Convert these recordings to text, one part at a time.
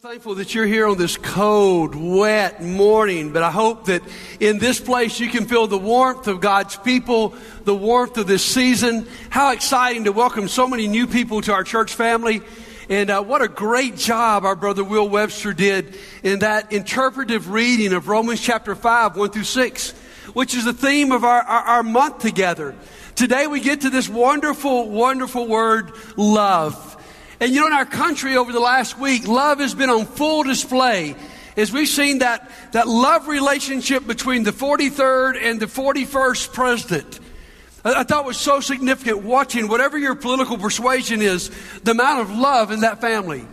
thankful that you're here on this cold, wet morning, but I hope that in this place you can feel the warmth of God's people, the warmth of this season. How exciting to welcome so many new people to our church family. And uh, what a great job our brother Will Webster did in that interpretive reading of Romans chapter 5, 1 through 6, which is the theme of our, our, our month together. Today we get to this wonderful, wonderful word, love. And you know, in our country over the last week, love has been on full display as we've seen that, that love relationship between the 43rd and the 41st president. I, I thought was so significant watching whatever your political persuasion is, the amount of love in that family.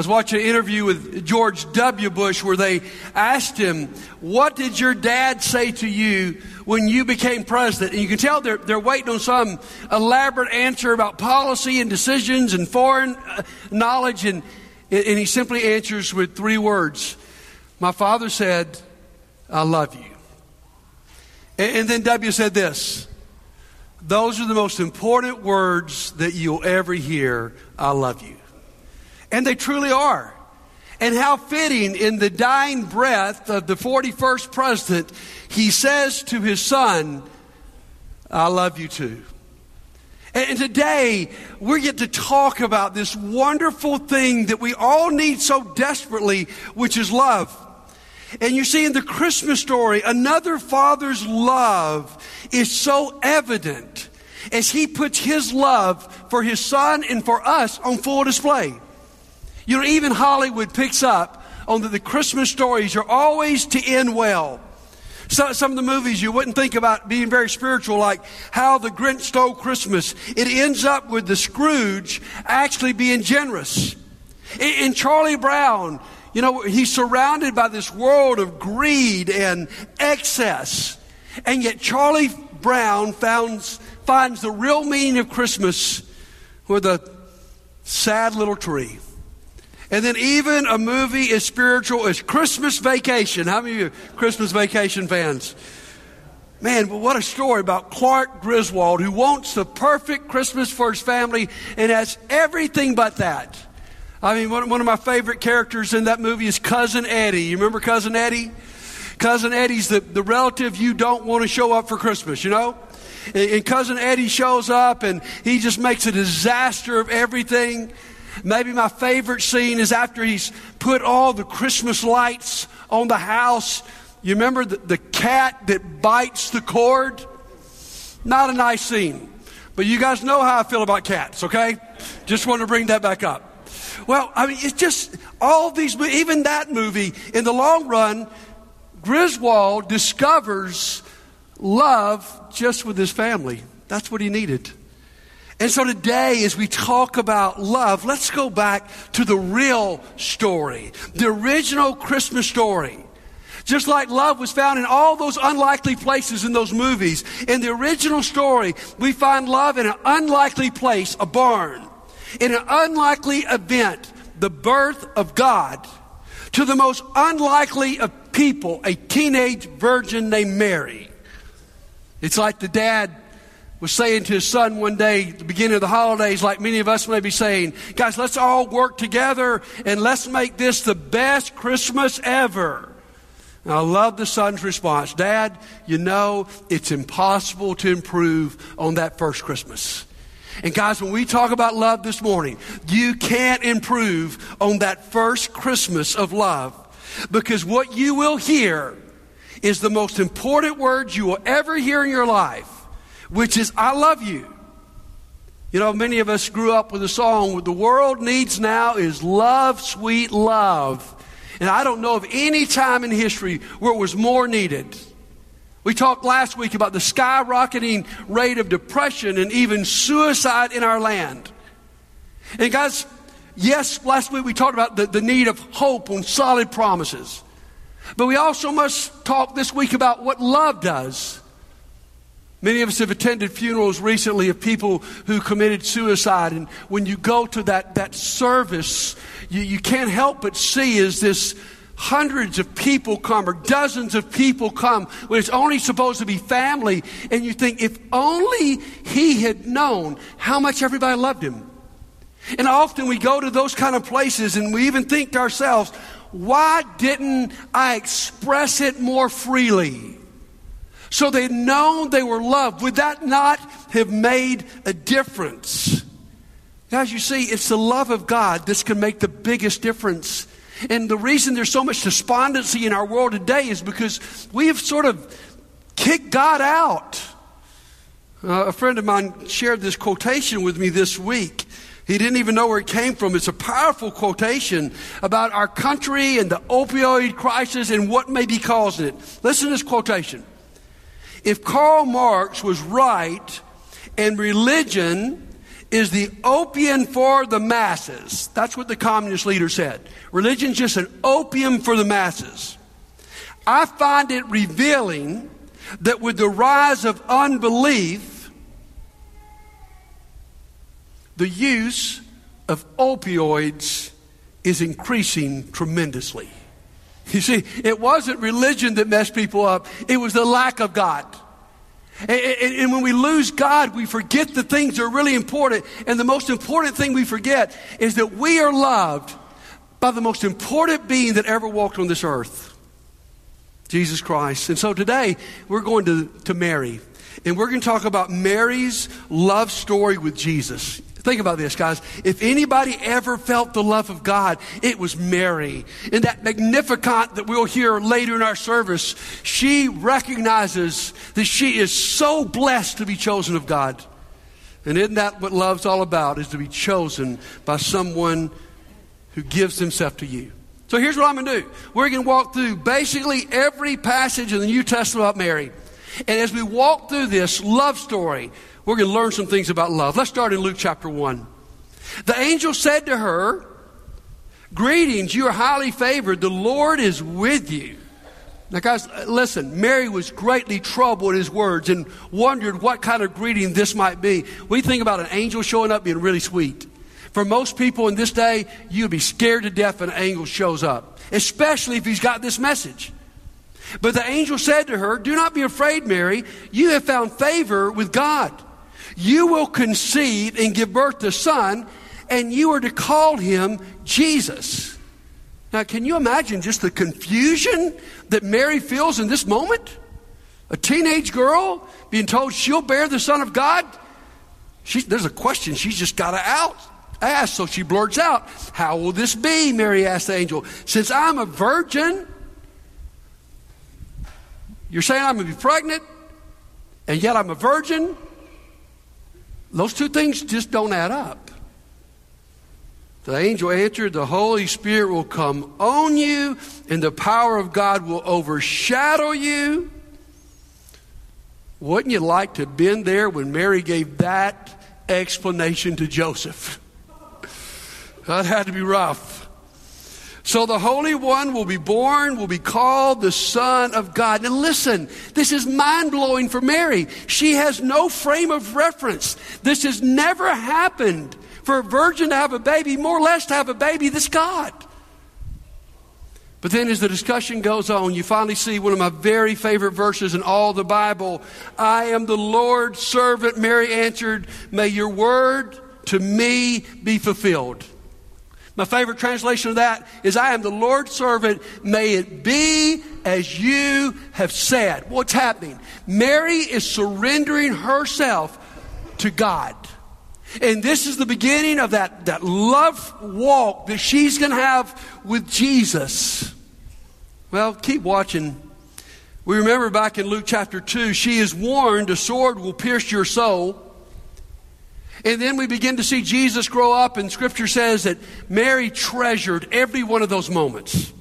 I was watching an interview with George W. Bush where they asked him, What did your dad say to you when you became president. And you can tell they're, they're waiting on some elaborate answer about policy and decisions and foreign uh, knowledge. And, and he simply answers with three words My father said, I love you. And, and then W said this Those are the most important words that you'll ever hear. I love you. And they truly are. And how fitting in the dying breath of the 41st president, he says to his son, I love you too. And today, we get to talk about this wonderful thing that we all need so desperately, which is love. And you see, in the Christmas story, another father's love is so evident as he puts his love for his son and for us on full display. You know, even Hollywood picks up on that the Christmas stories are always to end well. So, some of the movies you wouldn't think about being very spiritual, like How the Grinch Stole Christmas. It ends up with the Scrooge actually being generous. In, in Charlie Brown, you know, he's surrounded by this world of greed and excess. And yet Charlie Brown finds, finds the real meaning of Christmas with a sad little tree. And then even a movie as spiritual as Christmas Vacation. How many of you Christmas Vacation fans? Man, what a story about Clark Griswold who wants the perfect Christmas for his family and has everything but that. I mean, one, one of my favorite characters in that movie is Cousin Eddie. You remember Cousin Eddie? Cousin Eddie's the, the relative you don't want to show up for Christmas, you know? And, and Cousin Eddie shows up and he just makes a disaster of everything. Maybe my favorite scene is after he's put all the Christmas lights on the house. You remember the, the cat that bites the cord? Not a nice scene. But you guys know how I feel about cats, okay? Just want to bring that back up. Well, I mean, it's just all these, even that movie, in the long run, Griswold discovers love just with his family. That's what he needed. And so today, as we talk about love, let's go back to the real story, the original Christmas story. Just like love was found in all those unlikely places in those movies, in the original story, we find love in an unlikely place, a barn, in an unlikely event, the birth of God, to the most unlikely of people, a teenage virgin named Mary. It's like the dad was saying to his son one day the beginning of the holidays, like many of us may be saying, guys, let's all work together and let's make this the best Christmas ever. And I love the son's response. Dad, you know, it's impossible to improve on that first Christmas. And guys, when we talk about love this morning, you can't improve on that first Christmas of love because what you will hear is the most important words you will ever hear in your life which is, I love you. You know, many of us grew up with a song, what the world needs now is love, sweet love. And I don't know of any time in history where it was more needed. We talked last week about the skyrocketing rate of depression and even suicide in our land. And guys, yes, last week we talked about the, the need of hope on solid promises. But we also must talk this week about what love does. Many of us have attended funerals recently of people who committed suicide. And when you go to that, that service, you, you can't help but see is this hundreds of people come or dozens of people come when it's only supposed to be family. And you think, if only he had known how much everybody loved him. And often we go to those kind of places and we even think to ourselves, why didn't I express it more freely? So they'd known they were loved. Would that not have made a difference? Guys, you see, it's the love of God that can make the biggest difference. And the reason there's so much despondency in our world today is because we have sort of kicked God out. Uh, a friend of mine shared this quotation with me this week. He didn't even know where it came from. It's a powerful quotation about our country and the opioid crisis and what may be causing it. Listen to this quotation. If Karl Marx was right and religion is the opium for the masses, that's what the communist leader said. Religion's just an opium for the masses. I find it revealing that with the rise of unbelief, the use of opioids is increasing tremendously. You see, it wasn't religion that messed people up, it was the lack of God. And, and, and, when we lose God, we forget the things that are really important. And the most important thing we forget is that we are loved by the most important being that ever walked on this earth Jesus Christ. And so today, we're going to, to Mary. And we're going to talk about Mary's love story with Jesus. Think about this, guys. If anybody ever felt the love of God, it was Mary. In that Magnificat that we'll hear later in our service, she recognizes that she is so blessed to be chosen of God. And isn't that what love's all about, is to be chosen by someone who gives himself to you. So here's what I'm going to do. We're going to walk through basically every passage in the New Testament about Mary. And as we walk through this love story, we're going to learn some things about love. Let's start in Luke chapter 1. The angel said to her, Greetings, you are highly favored. The Lord is with you. Now, guys, listen, Mary was greatly troubled at his words and wondered what kind of greeting this might be. We think about an angel showing up being really sweet. For most people in this day, you'd be scared to death when an angel shows up, especially if he's got this message. But the angel said to her, Do not be afraid, Mary. You have found favor with God. You will conceive and give birth to a son, and you are to call him Jesus. Now, can you imagine just the confusion that Mary feels in this moment? A teenage girl being told she'll bear the Son of God? She, there's a question she's just got to out ask. So she blurts out, How will this be? Mary asked the angel. Since I'm a virgin, you're saying I'm going to be pregnant, and yet I'm a virgin? Those two things just don't add up. The angel answered, The Holy Spirit will come on you, and the power of God will overshadow you. Wouldn't you like to have been there when Mary gave that explanation to Joseph? That had to be rough. So the Holy One will be born, will be called the Son of God. And listen, this is mind blowing for Mary. She has no frame of reference. This has never happened for a virgin to have a baby, more or less to have a baby that's God. But then as the discussion goes on, you finally see one of my very favorite verses in all the Bible. I am the Lord's servant, Mary answered. May your word to me be fulfilled. My favorite translation of that is, I am the Lord's servant. May it be as you have said. What's happening? Mary is surrendering herself to God. And this is the beginning of that, that love walk that she's going to have with Jesus. Well, keep watching. We remember back in Luke chapter 2, she is warned a sword will pierce your soul. And then we begin to see Jesus grow up, and Scripture says that Mary treasured every one of those moments.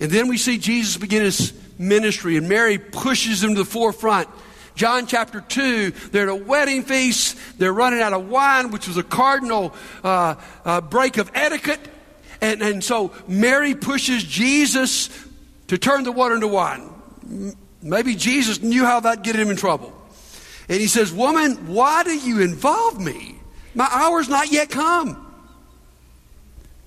And then we see Jesus begin his ministry, and Mary pushes him to the forefront. John chapter 2, they're at a wedding feast. They're running out of wine, which was a cardinal uh, uh, break of etiquette. And, and so Mary pushes Jesus to turn the water into wine. Maybe Jesus knew how that'd get him in trouble. And he says, Woman, why do you involve me? My hour's not yet come.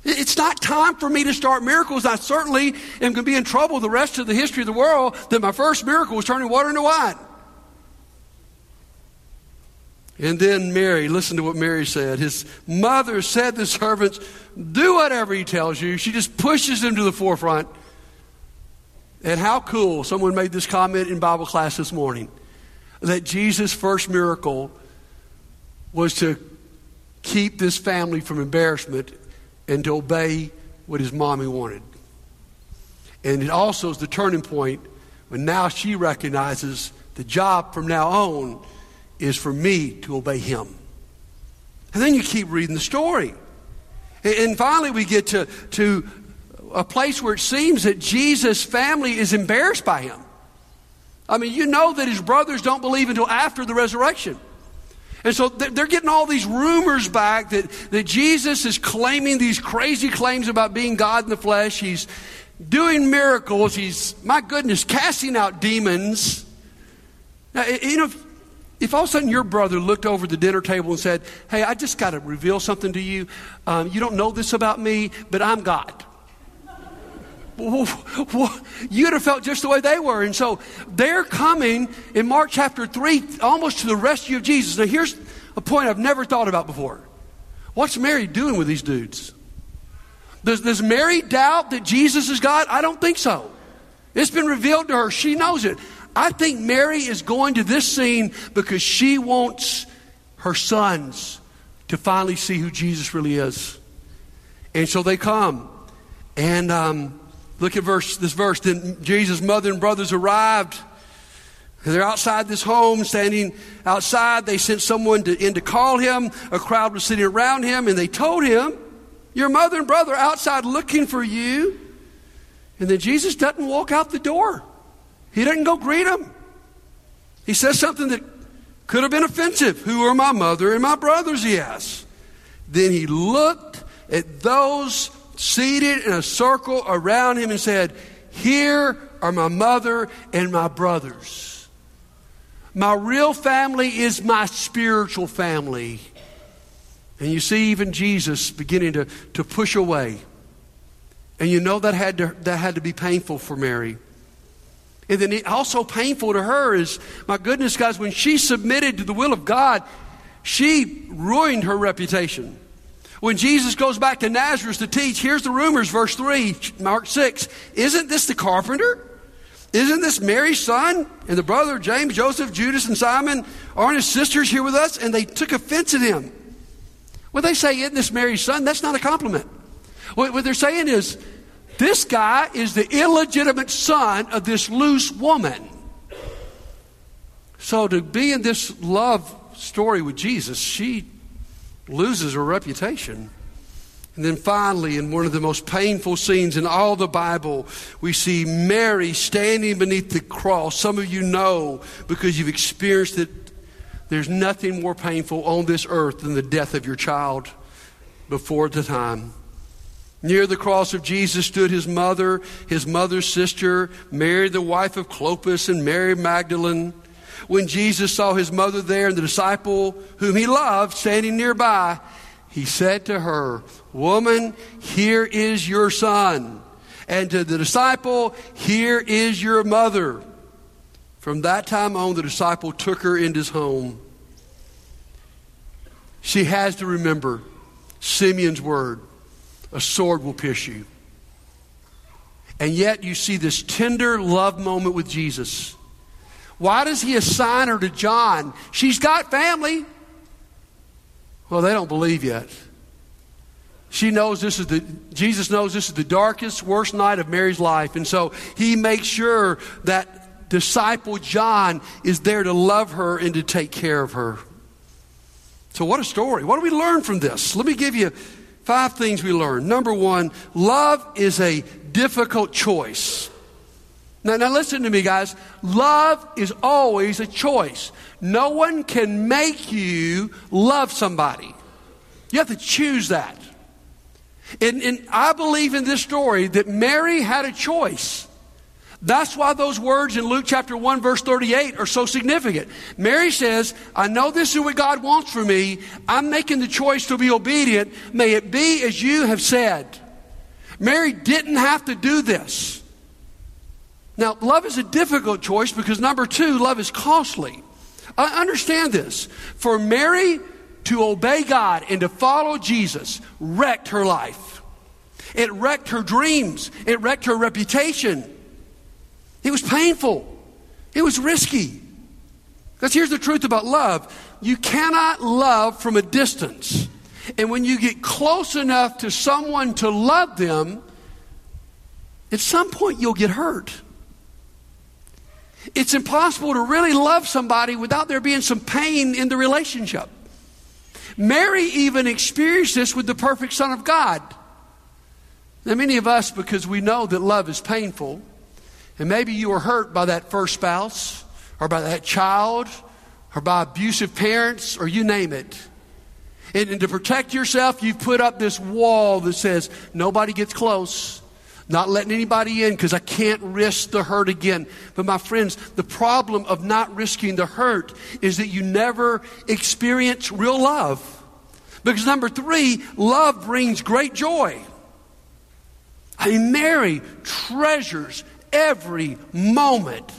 It's not time for me to start miracles. I certainly am going to be in trouble the rest of the history of the world that my first miracle was turning water into wine. And then Mary, listen to what Mary said. His mother said to the servants, Do whatever he tells you. She just pushes him to the forefront. And how cool, someone made this comment in Bible class this morning, that Jesus' first miracle was to keep this family from embarrassment and to obey what his mommy wanted. And it also is the turning point when now she recognizes the job from now on is for me to obey him. And then you keep reading the story. And finally, we get to, to a place where it seems that Jesus' family is embarrassed by him. I mean, you know that his brothers don't believe until after the resurrection. And so they're getting all these rumors back that, that Jesus is claiming these crazy claims about being God in the flesh. He's doing miracles. He's, my goodness, casting out demons. Now, you know, if all of a sudden your brother looked over the dinner table and said, Hey, I just got to reveal something to you. Um, you don't know this about me, but I'm God. You'd have felt just the way they were. And so they're coming in Mark chapter 3 almost to the rescue of Jesus. Now, here's a point I've never thought about before. What's Mary doing with these dudes? Does, does Mary doubt that Jesus is God? I don't think so. It's been revealed to her. She knows it. I think Mary is going to this scene because she wants her sons to finally see who Jesus really is. And so they come. And um, look at verse this verse. Then Jesus' mother and brothers arrived. They're outside this home, standing outside. They sent someone to, in to call him. A crowd was sitting around him, and they told him, Your mother and brother are outside looking for you. And then Jesus doesn't walk out the door. He doesn't go greet them. He says something that could have been offensive. Who are my mother and my brothers? He asks. Then he looked at those seated in a circle around him and said, Here are my mother and my brothers. My real family is my spiritual family. And you see, even Jesus beginning to, to push away. And you know that had to, that had to be painful for Mary. And then also painful to her is, my goodness, guys, when she submitted to the will of God, she ruined her reputation. When Jesus goes back to Nazareth to teach, here's the rumors, verse 3, Mark 6. Isn't this the carpenter? Isn't this Mary's son and the brother James, Joseph, Judas, and Simon? Aren't his sisters here with us? And they took offense at him. When they say, Isn't this Mary's son? That's not a compliment. What they're saying is, this guy is the illegitimate son of this loose woman. So to be in this love story with Jesus, she loses her reputation. And then finally, in one of the most painful scenes in all the Bible, we see Mary standing beneath the cross. Some of you know because you've experienced it. There's nothing more painful on this earth than the death of your child before the time. Near the cross of Jesus stood his mother, his mother's sister, Mary, the wife of Clopas, and Mary Magdalene. When Jesus saw his mother there and the disciple whom he loved standing nearby, he said to her, Woman, here is your son. And to the disciple, Here is your mother. From that time on, the disciple took her into his home. She has to remember Simeon's word a sword will pierce you. And yet you see this tender love moment with Jesus. Why does he assign her to John? She's got family. Well, they don't believe yet. She knows this is the, Jesus knows this is the darkest, worst night of Mary's life. And so he makes sure that disciple John is there to love her and to take care of her. So, what a story. What do we learn from this? Let me give you Five things we learn. Number one, love is a difficult choice. Now, now listen to me, guys. Love is always a choice. No one can make you love somebody. You have to choose that. And, and I believe in this story that Mary had a choice. That's why those words in Luke chapter 1, verse 38 are so significant. Mary says, I know this is what God wants for me. I'm making the choice to be obedient. May it be as you have said. Mary didn't have to do this. Now, love is a difficult choice because number two, love is costly. I understand this. For Mary to obey God and to follow Jesus wrecked her life. It wrecked her dreams. It wrecked her reputation. It was painful. It was risky. Because here's the truth about love you cannot love from a distance. And when you get close enough to someone to love them, at some point you'll get hurt. It's impossible to really love somebody without there being some pain in the relationship. Mary even experienced this with the perfect Son of God. Now, many of us, because we know that love is painful, and maybe you were hurt by that first spouse, or by that child, or by abusive parents, or you name it. And, and to protect yourself, you've put up this wall that says, nobody gets close not letting anybody in because I can't risk the hurt again. But my friends, the problem of not risking the hurt is that you never experience real love. Because number three, love brings great joy. I mean, Mary treasures every moment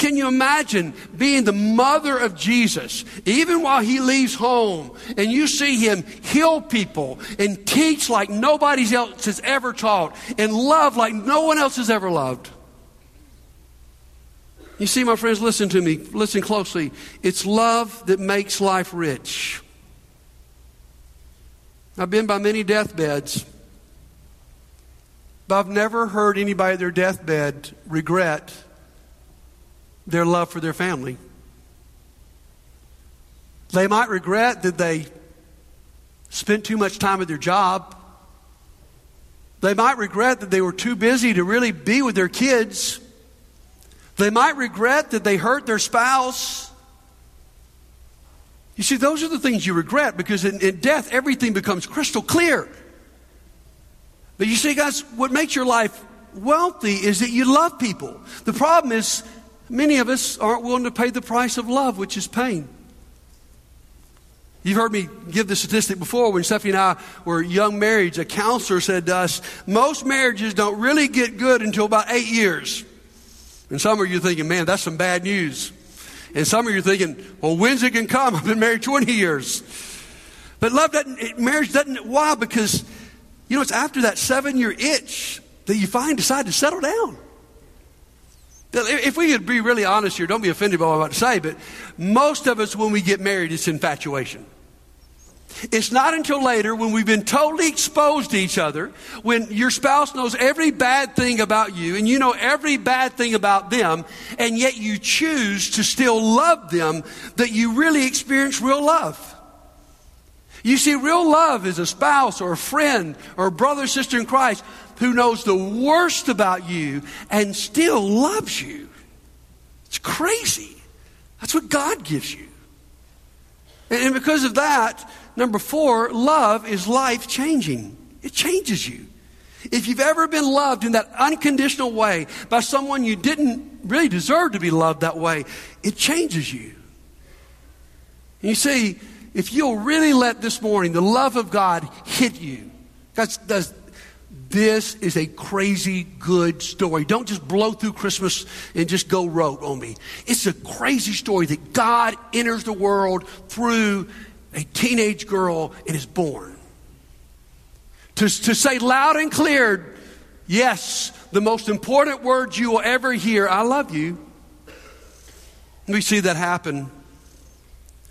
can you imagine being the mother of Jesus, even while he leaves home, and you see him heal people and teach like nobody else has ever taught and love like no one else has ever loved? You see, my friends, listen to me. Listen closely. It's love that makes life rich. I've been by many deathbeds, but I've never heard anybody at their deathbed regret their love for their family. They might regret that they spent too much time at their job. They might regret that they were too busy to really be with their kids. They might regret that they hurt their spouse. You see, those are the things you regret because in, in death, everything becomes crystal clear. But you see, guys, what makes your life wealthy is that you love people. The problem is Many of us aren't willing to pay the price of love, which is pain. You've heard me give the statistic before when Stephanie and I were young marrieds. A counselor said to us, most marriages don't really get good until about eight years. And some of you are thinking, man, that's some bad news. And some of you are thinking, well, when's it going to come? I've been married 20 years. But love doesn't, marriage doesn't, why? Because, you know, it's after that seven year itch that you find decide to settle down. If we could be really honest here, don't be offended by what I'm about to say, but most of us, when we get married, it's infatuation. It's not until later when we've been totally exposed to each other, when your spouse knows every bad thing about you and you know every bad thing about them, and yet you choose to still love them, that you really experience real love. You see, real love is a spouse or a friend or a brother sister in Christ who knows the worst about you and still loves you. It's crazy. That's what God gives you. And because of that, number four, love is life changing. It changes you. If you've ever been loved in that unconditional way by someone you didn't really deserve to be loved that way, it changes you. And you see, if you'll really let this morning the love of God hit you, that's, this is a crazy good story. Don't just blow through Christmas and just go rote on me. It's a crazy story that God enters the world through a teenage girl and is born. To, to say loud and clear, yes, the most important words you will ever hear, I love you. We see that happen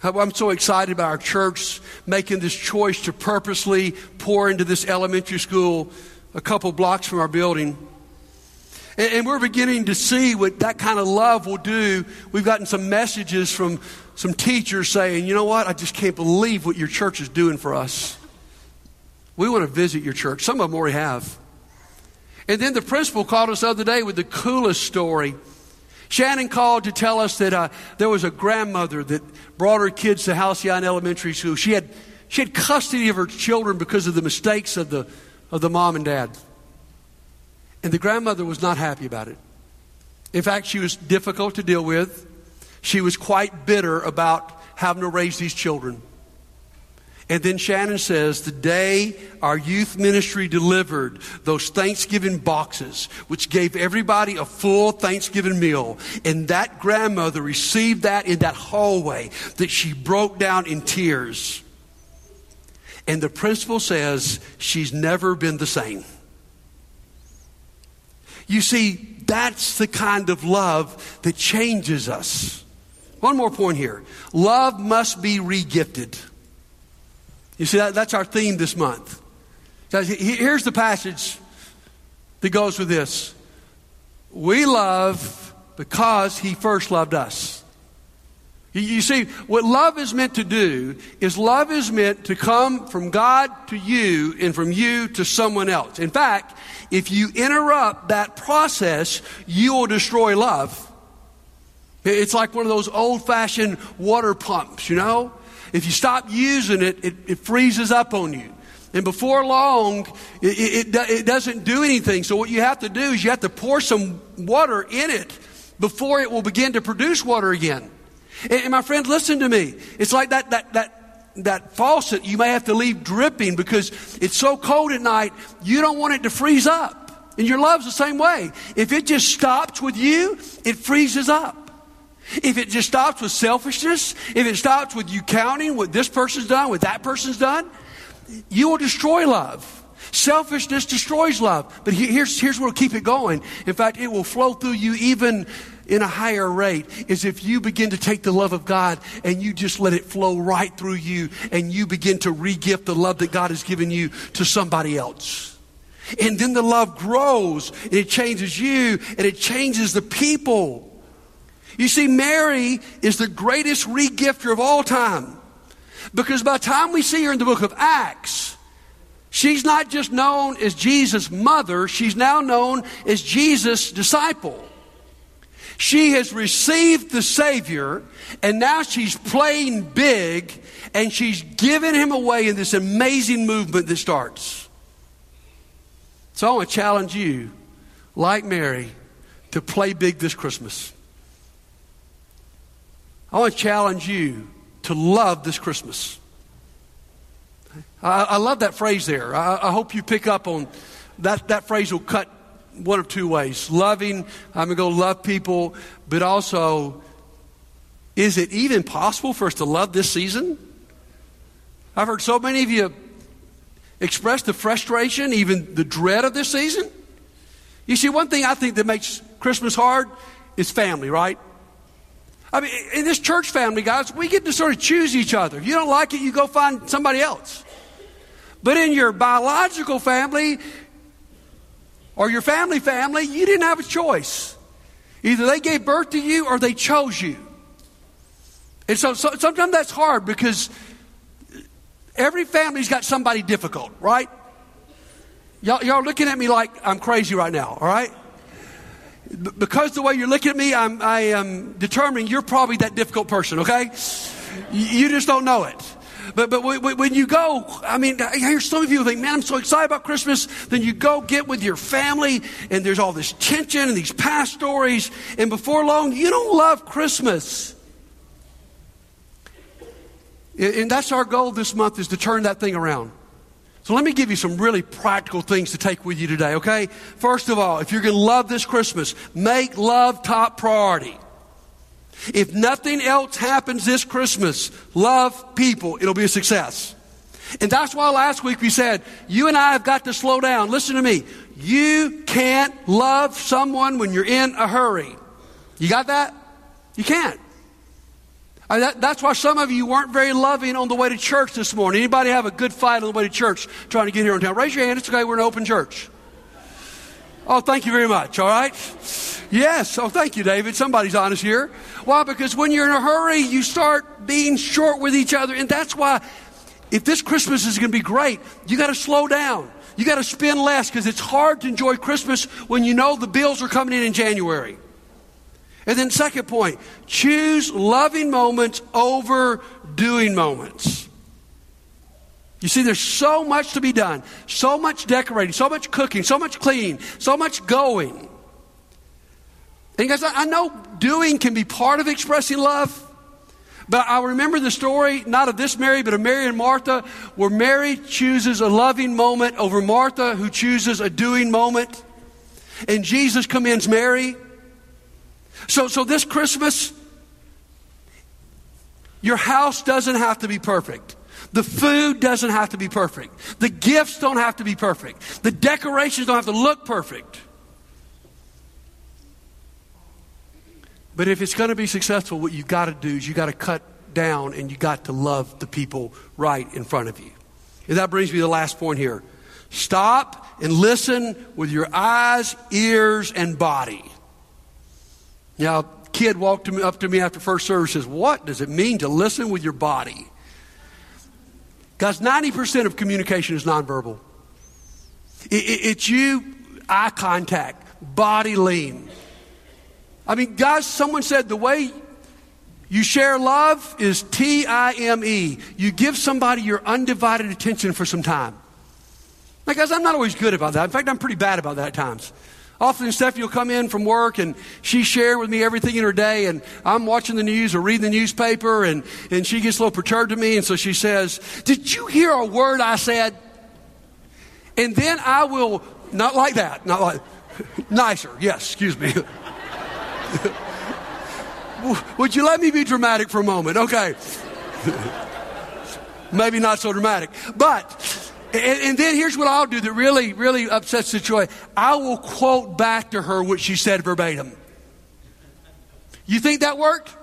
I'm so excited about our church making this choice to purposely pour into this elementary school a couple blocks from our building. And, and we're beginning to see what that kind of love will do. We've gotten some messages from some teachers saying, you know what, I just can't believe what your church is doing for us. We want to visit your church. Some of them already have. And then the principal called us the other day with the coolest story. Shannon called to tell us that uh, there was a grandmother that brought her kids to Halcyon Elementary School. She had, she had custody of her children because of the mistakes of the, of the mom and dad. And the grandmother was not happy about it. In fact, she was difficult to deal with. She was quite bitter about having to raise these children. And then Shannon says, the day our youth ministry delivered those Thanksgiving boxes, which gave everybody a full Thanksgiving meal, and that grandmother received that in that hallway, that she broke down in tears. And the principal says she's never been the same. You see, that's the kind of love that changes us. One more point here love must be regifted. You see, that, that's our theme this month. Here's the passage that goes with this We love because he first loved us. You see, what love is meant to do is love is meant to come from God to you and from you to someone else. In fact, if you interrupt that process, you will destroy love. It's like one of those old fashioned water pumps, you know? If you stop using it, it, it freezes up on you. And before long, it, it, it, doesn't do anything. So what you have to do is you have to pour some water in it before it will begin to produce water again. And, and my friend, listen to me. It's like that, that, that, that faucet you may have to leave dripping because it's so cold at night, you don't want it to freeze up. And your love's the same way. If it just stops with you, it freezes up. If it just stops with selfishness, if it stops with you counting what this person's done, what that person's done, you will destroy love. Selfishness destroys love. But here's, here's what will keep it going. In fact, it will flow through you even in a higher rate is if you begin to take the love of God and you just let it flow right through you and you begin to regift the love that God has given you to somebody else. And then the love grows and it changes you and it changes the people. You see, Mary is the greatest regifter of all time. Because by the time we see her in the book of Acts, she's not just known as Jesus' mother, she's now known as Jesus' disciple. She has received the Savior, and now she's playing big, and she's giving him away in this amazing movement that starts. So I want to challenge you, like Mary, to play big this Christmas. I want to challenge you to love this Christmas. I, I love that phrase there. I, I, hope you pick up on that. That phrase will cut one of two ways. Loving, I'm going to go love people, but also, is it even possible for us to love this season? I've heard so many of you express the frustration, even the dread of this season. You see, one thing I think that makes Christmas hard is family, right? I mean, in this church family, guys, we get to sort of choose each other. If you don't like it, you go find somebody else. But in your biological family or your family family, you didn't have a choice. Either they gave birth to you or they chose you. And so, so sometimes that's hard because every family's got somebody difficult, right? Y'all, y'all looking at me like I'm crazy right now, all right? because the way you're looking at me, I'm, I am determining you're probably that difficult person, okay? You just don't know it. But, but when you go, I mean, I hear some of you think, man, I'm so excited about Christmas. Then you go get with your family, and there's all this tension and these past stories, and before long, you don't love Christmas. And that's our goal this month is to turn that thing around. So let me give you some really practical things to take with you today, okay? First of all, if you're going to love this Christmas, make love top priority. If nothing else happens this Christmas, love people. It'll be a success. And that's why last week we said, you and I have got to slow down. Listen to me. You can't love someone when you're in a hurry. You got that? You can't. I, that, that's why some of you weren't very loving on the way to church this morning. Anybody have a good fight on the way to church trying to get here on time? Raise your hand. It's okay. We're an open church. Oh, thank you very much. All right. Yes. Oh, thank you, David. Somebody's honest here. Why? Because when you're in a hurry, you start being short with each other. And that's why if this Christmas is going to be great, you got to slow down. You got to spend less because it's hard to enjoy Christmas when you know the bills are coming in in January. And then, second point, choose loving moments over doing moments. You see, there's so much to be done, so much decorating, so much cooking, so much cleaning, so much going. And guys, I know doing can be part of expressing love, But I remember the story, not of this Mary, but of Mary and Martha, where Mary chooses a loving moment over Martha, who chooses a doing moment. And Jesus commends Mary. So, so this Christmas, your house doesn't have to be perfect. The food doesn't have to be perfect. The gifts don't have to be perfect. The decorations don't have to look perfect. But if it's going to be successful, what you've got to do is you've got to cut down and you've got to love the people right in front of you. And that brings me to the last point here. Stop and listen with your eyes, ears, and body. Now, kid walked up to me after first service and says, What does it mean to listen with your body? Guys, 90% of communication is nonverbal. It, it, it's you, eye contact, body lean. I mean, guys, someone said the way you share love is T I M E. You give somebody your undivided attention for some time. Now, guys, I'm not always good about that. In fact, I'm pretty bad about that at times. Often Stephanie will come in from work and she sharing with me everything in her day and I'm watching the news or reading the newspaper and, and she gets a little perturbed to me and so she says, did you hear a word I said? And then I will, not like that, not like, nicer, yes, excuse me. Would you let me be dramatic for a moment? Okay. Maybe not so dramatic. But and, and, then here's what I'll do that really, really upsets the joy. I will quote back to her what she said verbatim. You think that worked?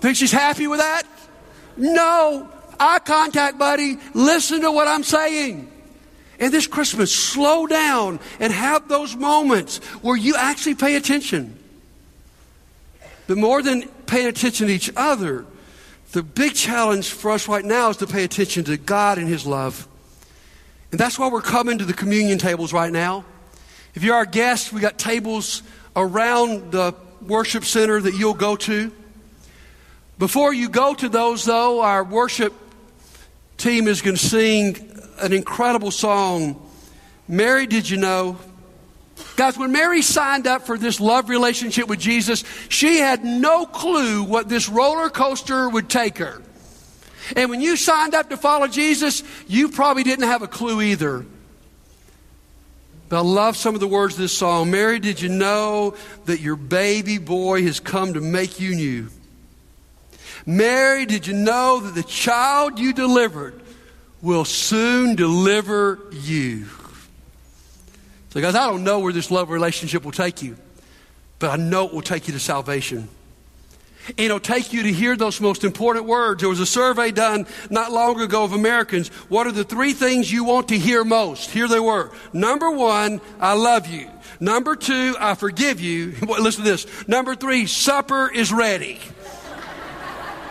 Think she's happy with that? No. Eye contact, buddy. Listen to what I'm saying. And this Christmas, slow down and have those moments where you actually pay attention. But more than paying attention to each other, the big challenge for us right now is to pay attention to God and His love. And that's why we're coming to the communion tables right now. If you're our guest, we got tables around the worship center that you'll go to. Before you go to those, though, our worship team is going to sing an incredible song. Mary, did you know? Guys, when Mary signed up for this love relationship with Jesus, she had no clue what this roller coaster would take her. And when you signed up to follow Jesus, you probably didn't have a clue either. But I love some of the words of this song. Mary, did you know that your baby boy has come to make you new? Mary, did you know that the child you delivered will soon deliver you? So, guys, I don't know where this love relationship will take you, but I know it will take you to salvation. And it'll take you to hear those most important words. There was a survey done not long ago of Americans. What are the three things you want to hear most? Here they were. Number one, I love you. Number two, I forgive you. Listen to this. Number three, supper is ready.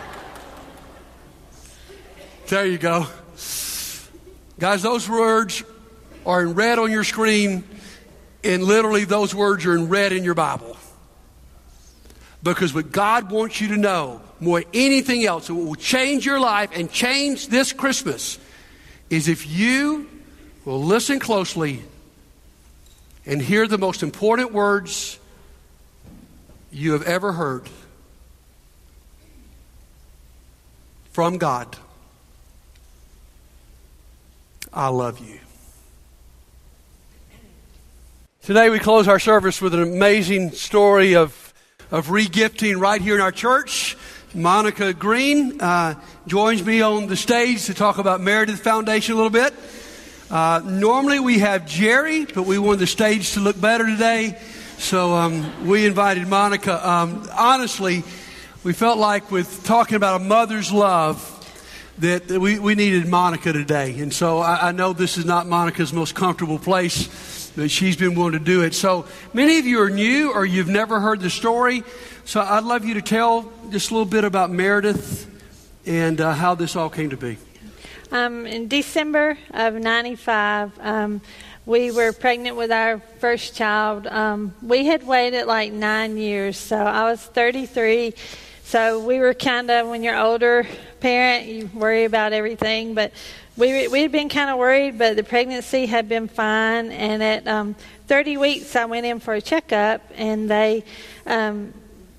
there you go. Guys, those words are in red on your screen, and literally those words are in red in your Bible. Because what God wants you to know more than anything else, it will change your life and change this Christmas, is if you will listen closely and hear the most important words you have ever heard from God. I love you. Today we close our service with an amazing story of, of regifting right here in our church. Monica Green uh, joins me on the stage to talk about Meredith Foundation a little bit. Uh, normally we have Jerry, but we wanted the stage to look better today, so um, we invited Monica. Um, honestly, we felt like with talking about a mother's love, that we, we needed Monica today. And so I, I know this is not Monica's most comfortable place, but she's been willing to do it. So many of you are new or you've never heard the story. So I'd love you to tell just a little bit about Meredith and uh, how this all came to be. Um, in December of 95, um, we were pregnant with our first child. Um, we had waited like nine years, so I was 33 so we were kind of, when you're older parent, you worry about everything. But we we had been kind of worried, but the pregnancy had been fine. And at um, 30 weeks, I went in for a checkup, and they um,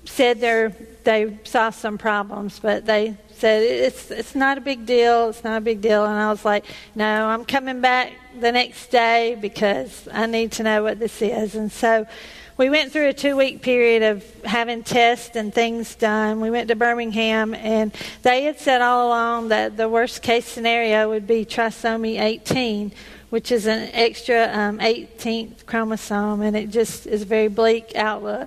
said there they saw some problems, but they said it's it's not a big deal. It's not a big deal. And I was like, no, I'm coming back the next day because I need to know what this is. And so we went through a two week period of having tests and things done. We went to Birmingham, and they had said all along that the worst case scenario would be trisomy 18, which is an extra um, 18th chromosome, and it just is a very bleak outlook.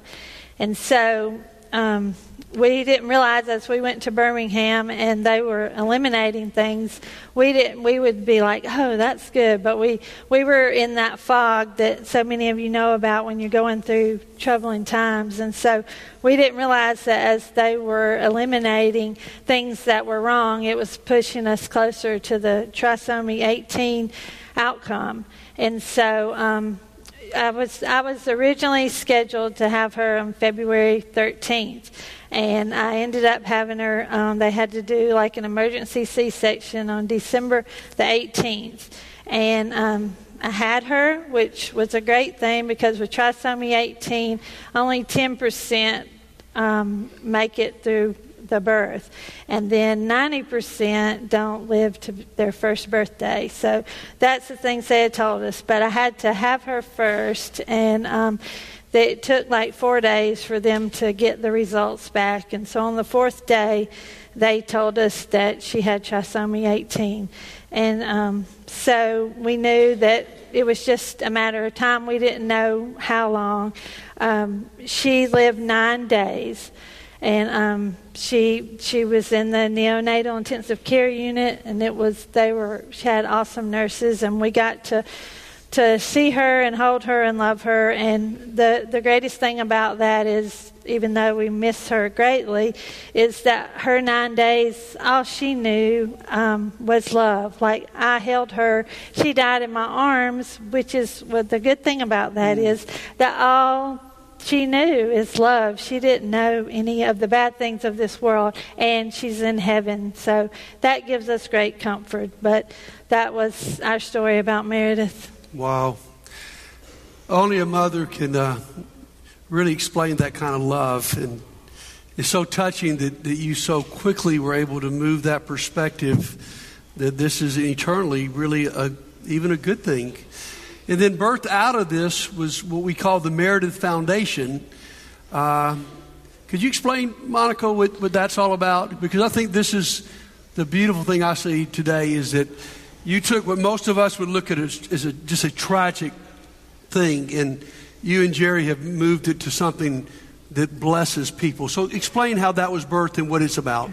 And so um, we didn't realize as we went to Birmingham and they were eliminating things, we didn't. We would be like, "Oh, that's good," but we we were in that fog that so many of you know about when you're going through troubling times, and so we didn't realize that as they were eliminating things that were wrong, it was pushing us closer to the trisomy 18 outcome, and so. Um, I was I was originally scheduled to have her on February 13th, and I ended up having her. Um, they had to do like an emergency C-section on December the 18th, and um, I had her, which was a great thing because with trisomy 18, only 10 percent um, make it through the birth, and then 90% don't live to their first birthday. So that's the things they had told us. But I had to have her first, and um, it took like four days for them to get the results back. And so on the fourth day, they told us that she had trisomy 18. And um, so we knew that it was just a matter of time. We didn't know how long. Um, she lived nine days and um, she she was in the neonatal intensive care unit, and it was they were she had awesome nurses, and we got to to see her and hold her and love her. And the the greatest thing about that is, even though we miss her greatly, is that her nine days, all she knew um, was love. Like I held her, she died in my arms, which is what the good thing about that mm. is that all she knew is love. She didn't know any of the bad things of this world, and she's in heaven. So that gives us great comfort. But that was our story about Meredith. Wow. Only a mother can uh, really explain that kind of love. And it's so touching that, that you so quickly were able to move that perspective that this is eternally really a, even a good thing. And then birthed out of this was what we call the Meredith Foundation. Uh, could you explain, Monica, what, what that's all about? Because I think this is the beautiful thing I see today is that you took what most of us would look at as, as a, just a tragic thing, and you and Jerry have moved it to something that blesses people. So explain how that was birthed and what it's about.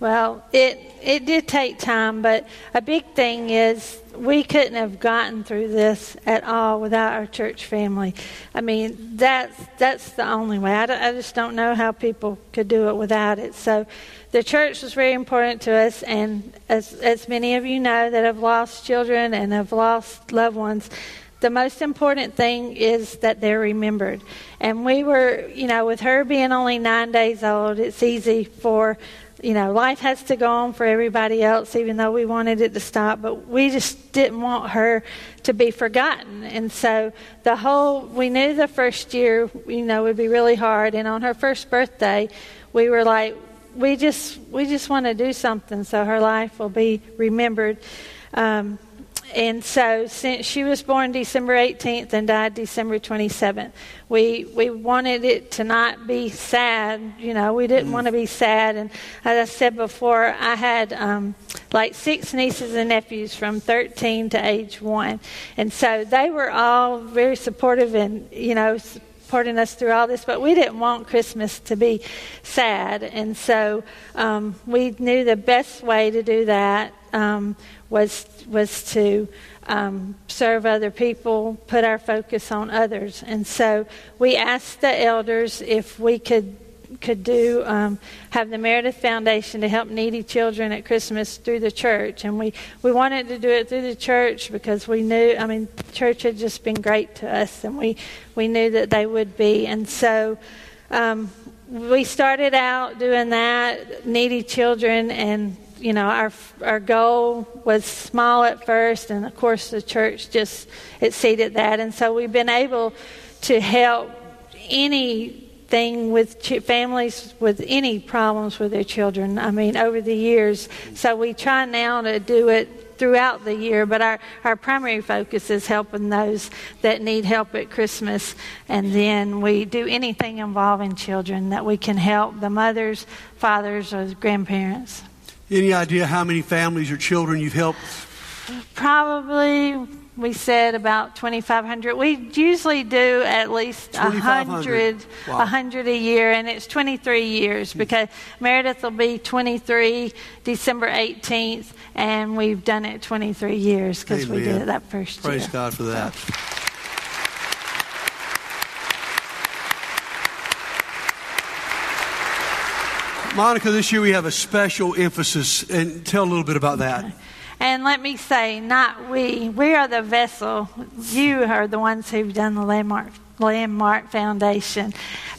Well, it it did take time, but a big thing is we couldn't have gotten through this at all without our church family. I mean, that's that's the only way. I, I just don't know how people could do it without it. So, the church was very important to us, and as as many of you know that have lost children and have lost loved ones, the most important thing is that they're remembered. And we were, you know, with her being only nine days old, it's easy for you know, life has to go on for everybody else, even though we wanted it to stop. But we just didn't want her to be forgotten. And so the whole, we knew the first year, you know, would be really hard. And on her first birthday, we were like, we just, we just want to do something so her life will be remembered. Um, and so since she was born December 18th and died December 27th, we we wanted it to not be sad. You know, we didn't mm. want to be sad. And as I said before, I had um, like six nieces and nephews from 13 to age one, and so they were all very supportive and you know supporting us through all this, but we didn't want Christmas to be sad. And so um, we knew the best way to do that um, was was to um, serve other people, put our focus on others, and so we asked the elders if we could could do um, have the Meredith Foundation to help needy children at Christmas through the church, and we we wanted to do it through the church because we knew I mean church had just been great to us, and we we knew that they would be, and so. Um, we started out doing that, needy children, and you know, our our goal was small at first, and of course the church just exceeded that, and so we've been able to help anything with ch- families with any problems with their children. I mean, over the years. So we try now to do it throughout the year, but our, our primary focus is helping those that need help at Christmas. And then we do anything involving children that we can help the mothers, fathers, or grandparents. Any idea how many families or children you've helped? Probably we said about 2,500. We usually do at least 100, wow. 100 a year, and it's 23 years hmm. because Meredith will be 23 December 18th, and we've done it 23 years because we did it that first Praise year. Praise God for that. Monica, this year we have a special emphasis, and tell a little bit about that. And let me say, not we. We are the vessel. You are the ones who've done the landmark Landmark Foundation,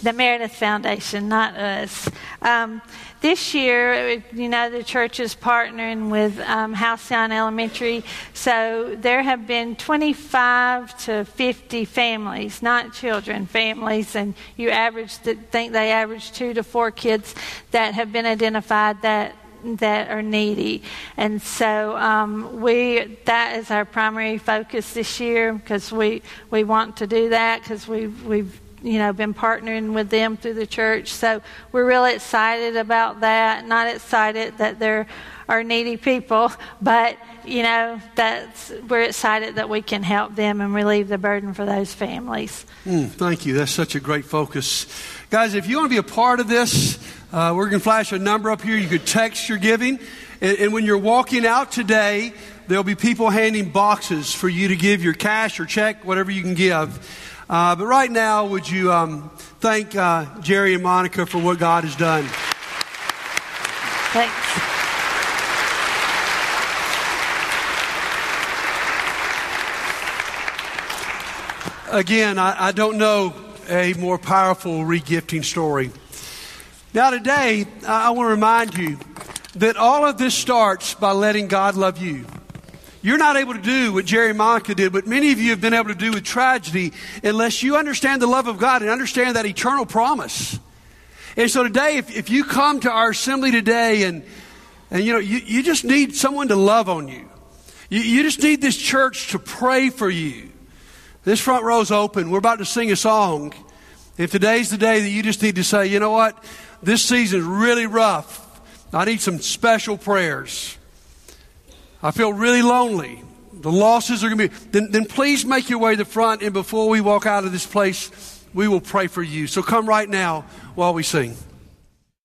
the Meredith Foundation, not us. Um, this year, you know, the church is partnering with um, Halcyon Elementary, so there have been 25 to 50 families, not children, families, and you average, think they average two to four kids that have been identified that that are needy. And so um, we that is our primary focus this year because we, we want to do that because we've, we've you know been partnering with them through the church. So we're really excited about that. Not excited that there are needy people, but you know that's we're excited that we can help them and relieve the burden for those families. Mm, thank you. That's such a great focus, guys. If you want to be a part of this. Uh, we're going to flash a number up here. You could text your giving. And, and, when you're walking out today, there'll be people handing boxes for you to give your cash or check, whatever you can give. Uh, but right now, would you um, thank uh, Jerry and Monica for what God has done? Thanks. Again, I, I don't know a more powerful regifting story. Now, today, I want to remind you that all of this starts by letting God love you. You're not able to do what Jerry Monica did, but many of you have been able to do with tragedy unless you understand the love of God and understand that eternal promise. And so today, if, if you come to our assembly today and, and you know, you, you just need someone to love on you. you. You just need this church to pray for you. This front row's open. We're about to sing a song. If today's the day that you just need to say, you know what? this season is really rough. I need some special prayers. I feel really lonely. The losses are going to be. Then, then please make your way to the front, and before we walk out of this place, we will pray for you. So come right now while we sing.